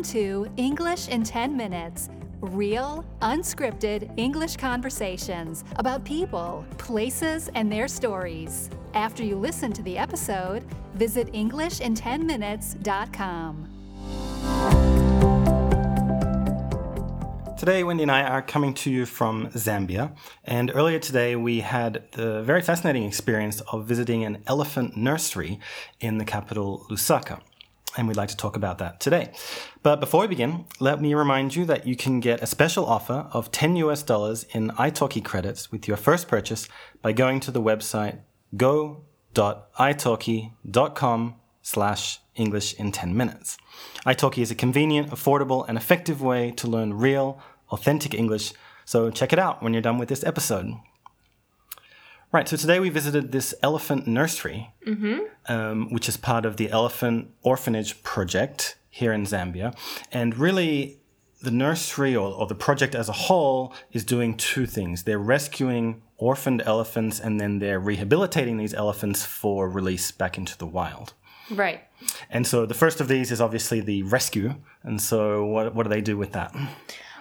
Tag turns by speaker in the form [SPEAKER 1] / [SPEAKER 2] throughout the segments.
[SPEAKER 1] Welcome to English in 10 Minutes real, unscripted English conversations about people, places, and their stories. After you listen to the episode, visit EnglishIn10Minutes.com.
[SPEAKER 2] Today, Wendy and I are coming to you from Zambia. And earlier today, we had the very fascinating experience of visiting an elephant nursery in the capital, Lusaka. And we'd like to talk about that today. But before we begin, let me remind you that you can get a special offer of 10 US dollars in italki credits with your first purchase by going to the website go.italki.com slash English in 10 minutes. italki is a convenient, affordable, and effective way to learn real, authentic English, so check it out when you're done with this episode. Right, so today we visited this elephant nursery, um, which is part of the Elephant Orphanage Project here in Zambia. And really, the nursery or, or the project as a whole is doing two things. They're rescuing orphaned elephants and then they're rehabilitating these elephants for release back into the wild.
[SPEAKER 3] Right.
[SPEAKER 2] And so the first of these is obviously the rescue. And so, what, what do they do with that?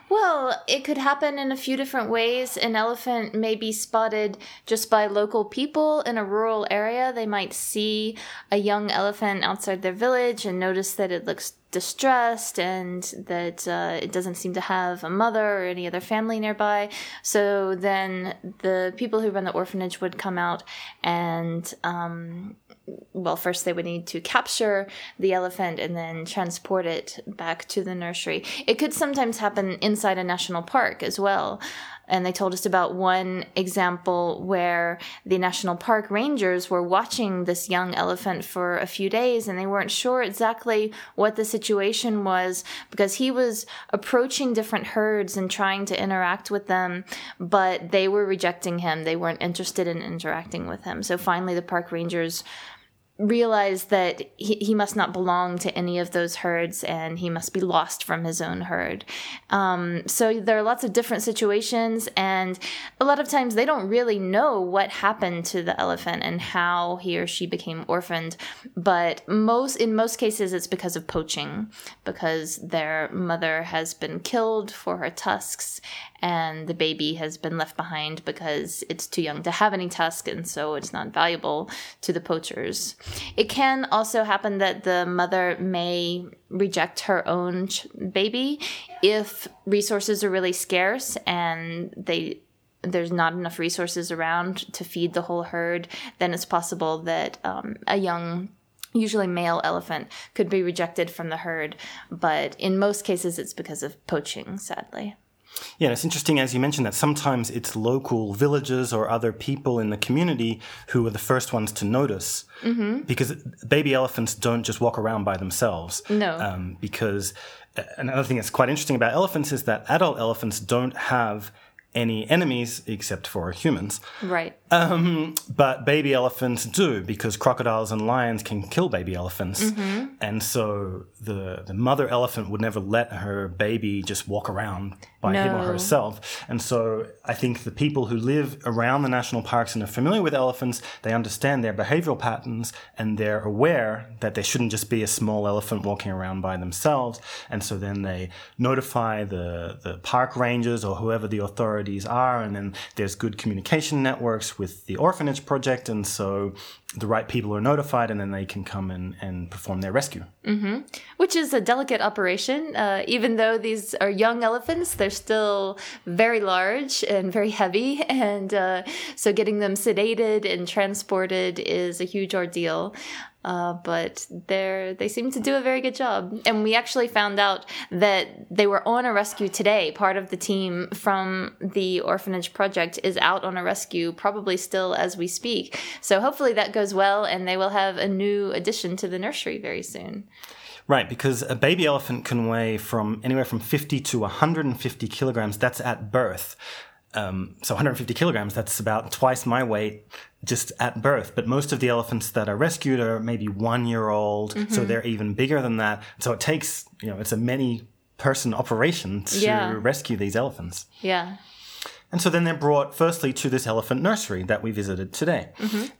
[SPEAKER 3] Well, it could happen in a few different ways. An elephant may be spotted just by local people in a rural area. They might see a young elephant outside their village and notice that it looks distressed and that uh, it doesn't seem to have a mother or any other family nearby. So then the people who run the orphanage would come out and um, well, first they would need to capture the elephant and then transport it back to the nursery. It could sometimes happen inside a national park as well. And they told us about one example where the national park rangers were watching this young elephant for a few days and they weren't sure exactly what the situation was because he was approaching different herds and trying to interact with them, but they were rejecting him. They weren't interested in interacting with him. So finally, the park rangers realized that he, he must not belong to any of those herds and he must be lost from his own herd. Um, so there are lots of different situations, and a lot of times they don't really know what happened to the elephant and how he or she became orphaned. But most in most cases, it's because of poaching, because their mother has been killed for her tusks, and the baby has been left behind because it's too young to have any tusk and so it's not valuable to the poachers. It can also happen that the mother may reject her own ch- baby if resources are really scarce and they there's not enough resources around to feed the whole herd, then it's possible that um, a young usually male elephant could be rejected from the herd. But in most cases it's because of poaching sadly
[SPEAKER 2] Yeah, it's interesting as you mentioned that sometimes it's local villagers or other people in the community who are the first ones to notice. Mm-hmm. Because baby elephants don't just walk around by themselves.
[SPEAKER 3] No.
[SPEAKER 2] Um, because uh, another thing that's quite interesting about elephants is that adult elephants don't have any enemies except for humans.
[SPEAKER 3] right
[SPEAKER 2] Um, but baby elephants do because crocodiles and lions can kill baby elephants, and so the the mother elephant would never let her baby just walk around by him or herself. And so I think the people who live around the national parks and are familiar with elephants, they understand their behavioral patterns and they're aware that there shouldn't just be a small elephant walking around by themselves. And so then they notify the the park rangers or whoever the authorities are, and then there's good communication networks with the orphanage project, and so the right people are notified, and then they can come and, and perform their rescue.
[SPEAKER 3] which is a delicate operation. Uh, even though these are young elephants, they're still very large and very heavy, and uh, so getting them sedated and transported is a huge ordeal. Uh, but they're they seem to do a very good job, and we actually found out that they were on a rescue today. Part of the team from the orphanage project is out on a rescue, probably still as we speak. So hopefully that goes well, and they will have a new addition to the nursery very soon.
[SPEAKER 2] Right, because a baby elephant can weigh from anywhere from 50 to 150 kilograms. That's at birth. Um, so 150 kilograms, that's about twice my weight just at birth. But most of the elephants that are rescued are maybe one year old, so they're even bigger than that. So it takes, you know, it's a many person operation to
[SPEAKER 3] Yeah.
[SPEAKER 2] rescue these elephants.
[SPEAKER 3] Yeah.
[SPEAKER 2] And so then they're brought firstly to this elephant nursery that we visited today.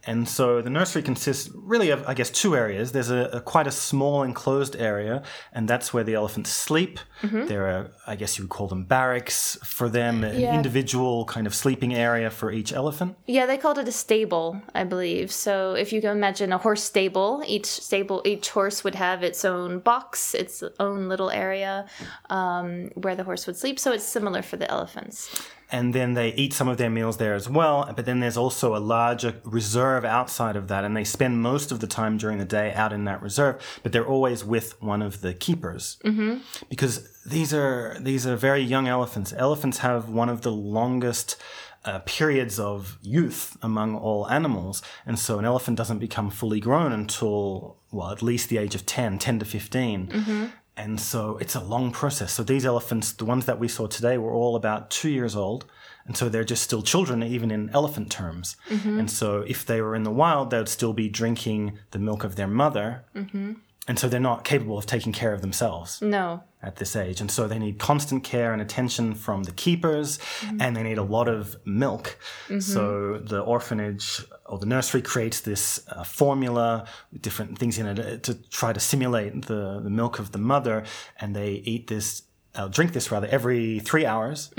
[SPEAKER 2] And so the nursery consists really of, I guess, two areas. There's a, a quite a small enclosed area, and that's where the elephants sleep. There are, I guess you would call them barracks for them, an
[SPEAKER 3] Yeah.
[SPEAKER 2] individual kind of sleeping area for each elephant.
[SPEAKER 3] Yeah, they called it a stable, I believe. So if you can imagine a horse stable, each stable, each horse would have its own box, its own little area um, where the horse would sleep. So it's similar for the elephants.
[SPEAKER 2] And then they eat some of their meals there as well. But then there's also a larger reserve outside of that, and they spend most of the time during the day out in that reserve. But they're always with one of the keepers mm-hmm. because these are these are very young elephants. Elephants have one of the longest. Uh, periods of youth among all animals. And so an elephant doesn't become fully grown until, well, at least the age of 10, 10 to 15. And so it's a long process. So these elephants, the ones that we saw today, were all about two years old. And so they're just still children, even in elephant terms. Mm-hmm. And so if they were in the wild, they would still be drinking the milk of their mother. Mm-hmm. And so they're not capable of taking care of themselves
[SPEAKER 3] No.
[SPEAKER 2] at this age. And so they need constant care and attention from the keepers, and they need a lot of milk. So the orphanage or the nursery creates this uh, formula with different things in it to try to simulate the, the milk of the mother, and they eat this. Uh, drink this rather every three hours.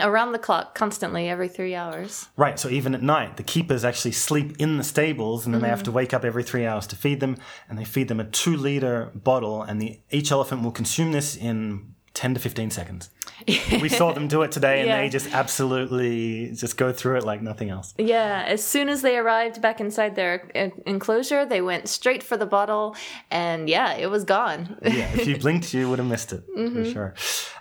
[SPEAKER 3] Around the clock, constantly, every three hours.
[SPEAKER 2] Right, so even at night, the keepers actually sleep in the stables and then they have to wake up every three hours to feed them. And they feed them a two liter bottle, and the, each elephant will consume this in 10 to 15 seconds. We saw them do it today, and
[SPEAKER 3] Yeah.
[SPEAKER 2] they just absolutely just go through it like nothing else.
[SPEAKER 3] Yeah, as soon as they arrived back inside their enclosure, they went straight for the bottle, and yeah, it was gone.
[SPEAKER 2] yeah, if you blinked, you would have missed it for sure.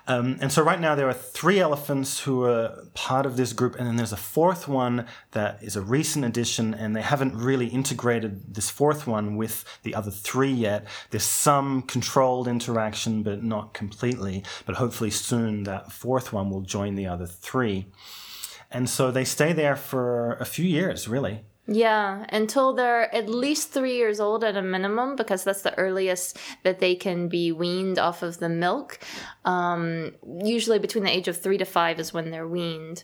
[SPEAKER 2] Um, and so right now there are three elephants who are part of this group, and then there's a fourth one that is a recent addition, and they haven't really integrated this fourth one with the other three yet. There's some controlled interaction, but not completely. But hopefully soon that fourth one will join the other three. And so they stay there for a few years, really.
[SPEAKER 3] Yeah, until they're at least three years old at a minimum, because that's the earliest that they can be weaned off of the milk. Um, usually between the age of three to five is when they're weaned.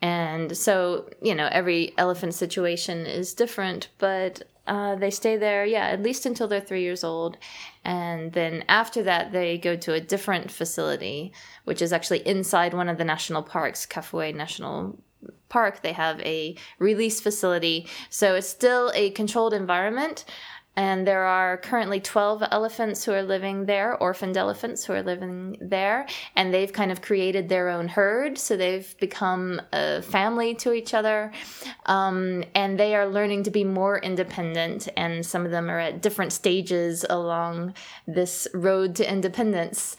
[SPEAKER 3] And so, you know, every elephant situation is different, but uh, they stay there, yeah, at least until they're three years old. And then after that, they go to a different facility, which is actually inside one of the national parks, Kafue National park. They have a release facility. So it's still a controlled environment and there are currently 12 elephants who are living there orphaned elephants who are living there and they've kind of created their own herd so they've become a family to each other. Um, and they are learning to be more independent and some of them are at different stages along this road to independence.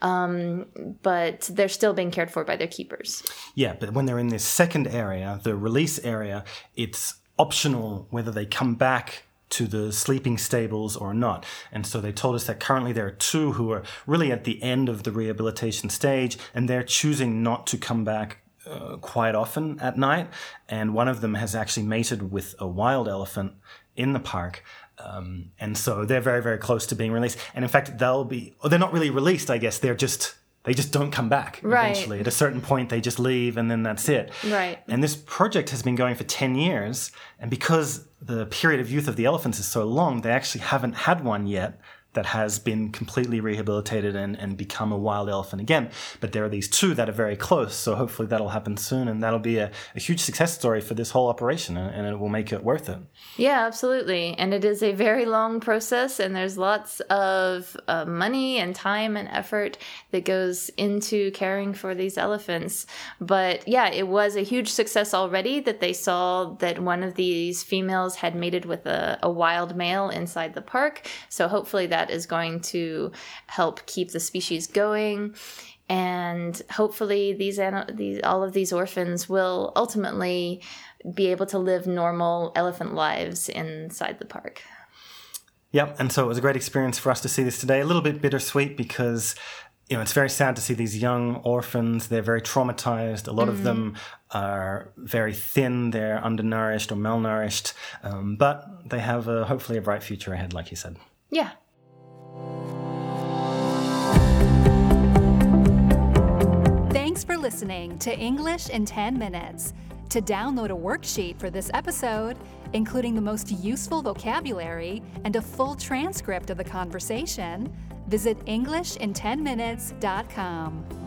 [SPEAKER 3] Um, but they're still being cared for by their keepers.
[SPEAKER 2] Yeah, but when they're in this second area, the release area, it's optional whether they come back to the sleeping stables or not. And so they told us that currently there are two who are really at the end of the rehabilitation stage and they're choosing not to come back uh, quite often at night. And one of them has actually mated with a wild elephant in the park. Um, and so they're very, very close to being released. And in fact, they'll be, they're not really released, I guess. They're just, they just don't come back
[SPEAKER 3] Right.
[SPEAKER 2] eventually. At a certain point, they just leave and then that's it.
[SPEAKER 3] Right.
[SPEAKER 2] And this project has been going for 10 years. And because the period of youth of the elephants is so long, they actually haven't had one yet that has been completely rehabilitated and, and become a wild elephant again. But there are these two that are very close. So hopefully that'll happen soon. And that'll be a, a huge success story for this whole operation. And, it will make it worth it.
[SPEAKER 3] Yeah, absolutely. And it is a very long process, and there's lots of uh, money and time and effort that goes into caring for these elephants. But yeah, it was a huge success already that they saw that one of these females had mated with a, a wild male inside the park. So hopefully that is going to help keep the species going. And hopefully, these, these all of these orphans will ultimately be able to live normal elephant lives inside the park.
[SPEAKER 2] Yep, and so it was a great experience for us to see this today. A little bit bittersweet because you know it's very sad to see these young orphans. They're very traumatized. A lot of them are very thin. They're undernourished or malnourished, um, but they have a, hopefully a bright future ahead, like you said.
[SPEAKER 3] Yeah.
[SPEAKER 1] Thanks for listening. to English in 10 Minutes. To download a worksheet for this episode, including the most useful vocabulary and a full transcript of the conversation, visit EnglishinTenMinutes.com.